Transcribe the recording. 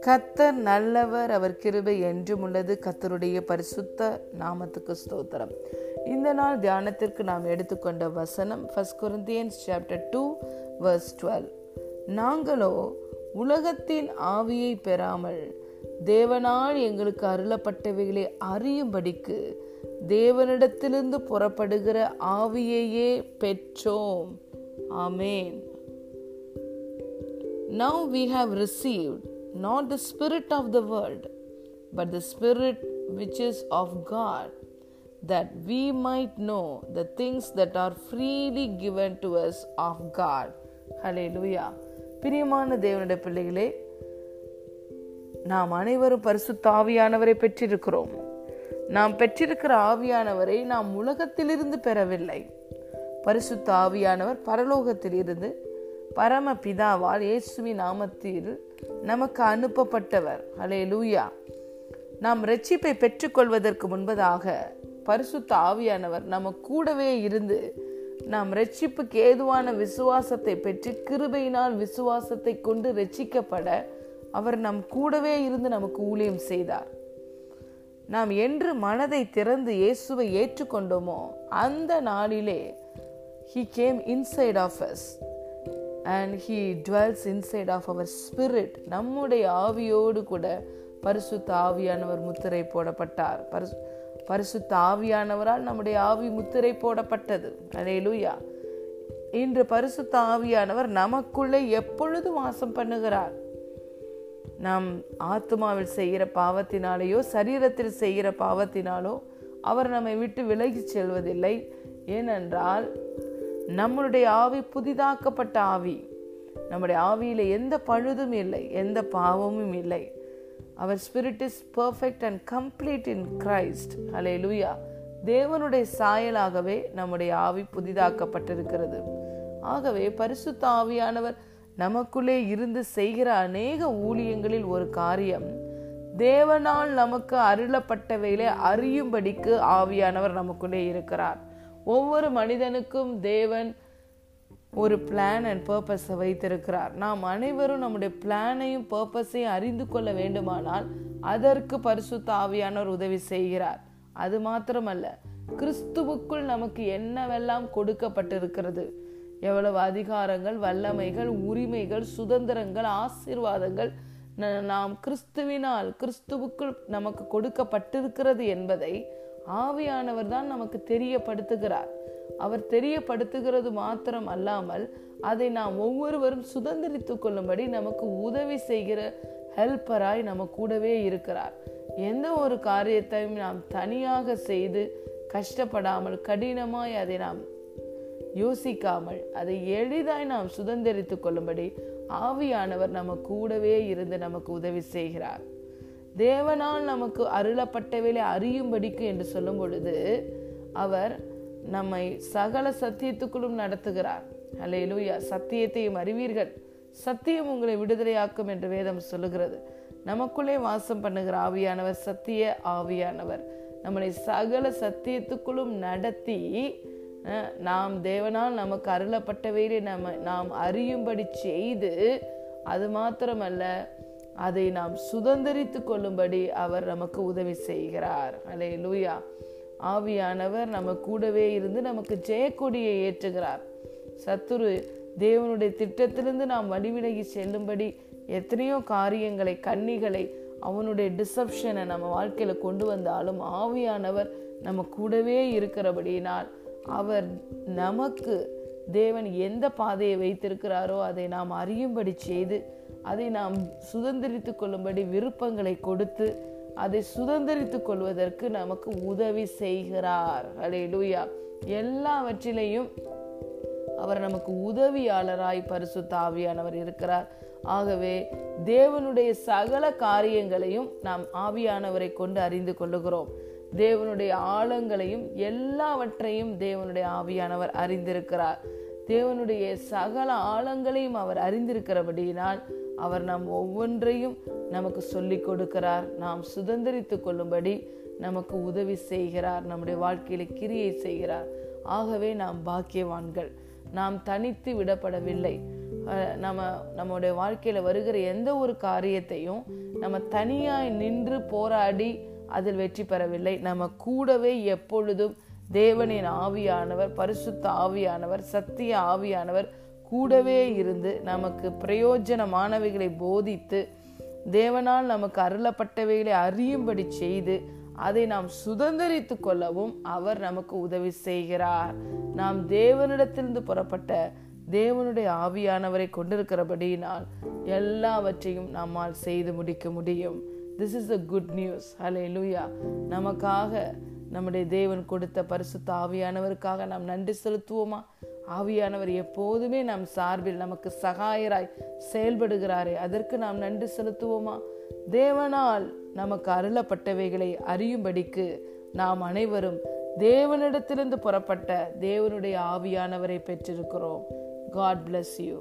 கத்தர் நல்லவர் அவர் கிருபை என்றும் உள்ளது. கத்தருடைய பரிசுத்த நாமத்துக்கு ஸ்தோத்திரம். இந்த நாள் தியானத்திற்கு நாம் எடுத்துக்கொண்ட வசனம் first Corinthians chapter two verse twelve நாங்களோ உலகத்தின் ஆவியை பெறாமல் தேவனால் எங்களுக்கு அருளப்பட்டவைகளை அறியும்படிக்கு தேவனிடத்திலிருந்து புறப்படுகிற ஆவியையே பெற்றோம். Amen. Now we have received not the Spirit of the world, but the Spirit which is of God, that we might know the things that are freely given to us of God. Hallelujah. பிரியமான தேவனுடைய பிள்ளைகளே நாம் அனைவரும் பரிசுத்த ஆவியானவரை பெற்றிருக்கிறோம் நாம் பெற்றிருக்கிற ஆவியானவரை நாம் உலகத்திலிருந்து பெறவில்லை பரிசுத்த ஆவியானவர் பரலோகத்தில் இருந்து பரம பிதாவால் இயேசுவின் நாமத்தில் நமக்கு அனுப்பப்பட்டவர். ஹலே லூயா நாம் ரட்சிப்பை பெற்றுக்கொள்வதற்கு முன்பதாக பரிசுத்த ஆவியானவர் நம்ம கூடவே இருந்து நாம் ரட்சிப்புக்கு ஏதுவான விசுவாசத்தை பெற்று கிருபையினால் விசுவாசத்தை கொண்டு ரட்சிக்கப்பட அவர் நம் கூடவே இருந்து நமக்கு ஊழியம் செய்தார். நாம் என்று மனதை திறந்து இயேசுவை ஏற்றுக்கொண்டோமோ அந்த நாளிலே he came inside of us and he dwells inside of our spirit நம்முடைய ஆவியோடு கூட பரிசுத்த ஆவியானவர் முத்திரை போடப்பட்டார். பரிசு பரிசுத்த ஆவியானவரால் நம்முடைய ஆவி முத்திரை போடப்பட்டது. அலேலுயா இன்று பரிசுத்த ஆவியானவர் நமக்குள்ளே எப்பொழுது வாசம் பண்ணுகிறார்? நாம் ஆத்மாவில் செய்கிற பாவத்தினாலேயோ சரீரத்தில் செய்கிற பாவத்தினாலோ அவர் நம்மை விட்டு விலகி செல்வதில்லை. ஏனென்றால் நம்மளுடைய ஆவி புதிதாக்கப்பட்ட ஆவி. நம்முடைய ஆவியில் எந்த பழுதும் இல்லை எந்த பாவமும் இல்லை. Our spirit is perfect and complete in Christ hallelujah தேவனுடைய சாயலாகவே நம்முடைய ஆவி புதிதாக்கப்பட்டிருக்கிறது. ஆகவே பரிசுத்த ஆவியானவர் நமக்குள்ளே இருந்து செய்கிற அநேக ஊழியங்களில் ஒரு காரியம். தேவனால் நமக்கு அருளப்பட்டவைகளை அறியும்படிக்கு ஆவியானவர் நமக்குள்ளே இருக்கிறார். ஒவ்வொரு மனிதனுக்கும் தேவன் ஒரு பிளான் அண்ட் பர்பஸை வைத்திருக்கிறார். நாம் அனைவரும் நம்முடைய பிளானையும் பர்பஸையும் அறிந்து கொள்ள வேண்டுமானால் அதற்கு பரிசுத்த ஆவியானவர் உதவி செய்கிறார். அது மாத்திரமல்ல கிறிஸ்துவுக்குள் நமக்கு என்னவெல்லாம் கொடுக்கப்பட்டிருக்கிறது? எவ்வளவு அதிகாரங்கள் வல்லமைகள் உரிமைகள் சுதந்திரங்கள் ஆசீர்வாதங்கள் நாம் கிறிஸ்துவினால் கிறிஸ்துவுக்குள் நமக்கு கொடுக்கப்பட்டிருக்கிறது என்பதை ஆவியானவர் தான் நமக்கு தெரியப்படுத்துகிறார். அவர் தெரியப்படுத்துகிறது மாத்திரம் அல்லாமல் அதை நாம் ஒவ்வொருவரும் சுதந்திரித்து கொள்ளும்படி நமக்கு உதவி செய்கிற ஹெல்ப்பராய் நம்ம கூடவே இருக்கிறார். எந்த ஒரு காரியத்தையும் நாம் தனியாக செய்து கஷ்டப்படாமல் கடினமாய் அதை நாம் யோசிக்காமல் அதை எளிதாய் நாம் சுதந்திரித்து கொள்ளும்படி ஆவியானவர் நம்ம கூடவே இருந்து நமக்கு உதவி செய்கிறார். தேவனால் நமக்கு அருளப்பட்டவேலை அறியும்படிக்கு என்று சொல்லும் பொழுது அவர் நம்மை சகல சத்தியத்துக்குள்ளும் நடத்துகிறார். அலையிலூயா சத்தியத்தையும் அறிவீர்கள். சத்தியம் உங்களை விடுதலையாக்கும் என்று வேதம் சொல்லுகிறது. நமக்குள்ளே வாசம் பண்ணுகிற ஆவியானவர் சத்திய ஆவியானவர். நம்மளை சகல சத்தியத்துக்குள்ளும் நடத்தி நாம் தேவனால் நமக்கு அருளப்பட்டவையிலே நம்ம நாம் அறியும்படி செய்து அது மாத்திரமல்ல அதை நாம் சுதந்திரித்து கொள்ளும்படி அவர் நமக்கு உதவி செய்கிறார். அலே லூயா ஆவியானவர் நம்ம கூடவே இருந்து நமக்கு ஜெயக்கொடியை ஏற்றுகிறார். சத்துரு தேவனுடைய திட்டத்திலிருந்து நாம் வழிவிலகி செல்லும்படி எத்தனையோ காரியங்களை கன்னிகளை அவனுடைய டிசப்ஷனை நம்ம வாழ்க்கையில கொண்டு வந்தாலும் ஆவியானவர் நம்ம கூடவே இருக்கிறபடியினால் அவர் நமக்கு தேவன் எந்த பாதையை வைத்திருக்கிறாரோ அதை நாம் அறியும்படி செய்து அதை நாம் சுதந்திரித்து கொள்ளும்படி விருப்பங்களை கொடுத்து அதை சுதந்திரித்து கொள்வதற்கு நமக்கு உதவி செய்கிறார். அலே லூயா எல்லாவற்றிலையும் அவர் நமக்கு உதவியாளராய் பரிசு ஆவியானவர் இருக்கிறார். ஆகவே தேவனுடைய சகல காரியங்களையும் நாம் ஆவியானவரை கொண்டு அறிந்து கொள்ளுகிறோம். தேவனுடைய ஆழங்களையும் எல்லாவற்றையும் தேவனுடைய ஆவியானவர் அறிந்திருக்கிறார். தேவனுடைய சகல ஆழங்களையும் அவர் அறிந்திருக்கிறபடியினால் அவர் நம் ஒவ்வொன்றையும் நமக்கு சொல்லி கொடுக்கிறார். நாம் சுதந்திரித்து கொள்ளும்படி நமக்கு உதவி செய்கிறார். நம்முடைய வாழ்க்கையில கிரியை செய்கிறார். ஆகவே நாம் பாக்கியவான்கள். நாம் தனித்து விடப்படவில்லை. நம்ம நம்முடைய வாழ்க்கையில வருகிற எந்த ஒரு காரியத்தையும் நம்ம தனியாய் நின்று போராடி அதில் வெற்றி பெறவில்லை. நம்ம கூடவே எப்பொழுதும் தேவனின் ஆவியானவர் பரிசுத்த ஆவியானவர் சத்திய ஆவியானவர் கூடவே இருந்து நமக்கு பிரயோஜனமானவைகளை போதித்து தேவனால் நமக்கு அருளப்பட்டவைகளை அறியும்படி செய்து அதை நாம் சுதந்திரித்து கொள்ளவும் அவர் நமக்கு உதவி செய்கிறார். நாம் தேவனிடத்திலிருந்து புறப்பட்ட தேவனுடைய ஆவியானவரை கொண்டிருக்கிறபடியினால் எல்லாவற்றையும் நம்மால் செய்து முடிக்க முடியும். This is a good news hallelujah நமக்காக நம்முடைய தேவன் கொடுத்த பரிசுத்த ஆவியானவருக்காக நாம் நன்றி செலுத்துவோமா? ஆவியானவர் எப்போதுமே நம் சார்பில் நமக்கு சகாயராய் செயல்படுகிறாரே. அதற்கு நாம் நன்றி செலுத்துவோமா? தேவனால் நமக்கு அருளப்பட்டவைகளை அறியும்படிக்கு நாம் அனைவரும் தேவனிடத்திலிருந்து புறப்பட்ட தேவனுடைய ஆவியானவரை பெற்றிருக்கிறோம். God bless you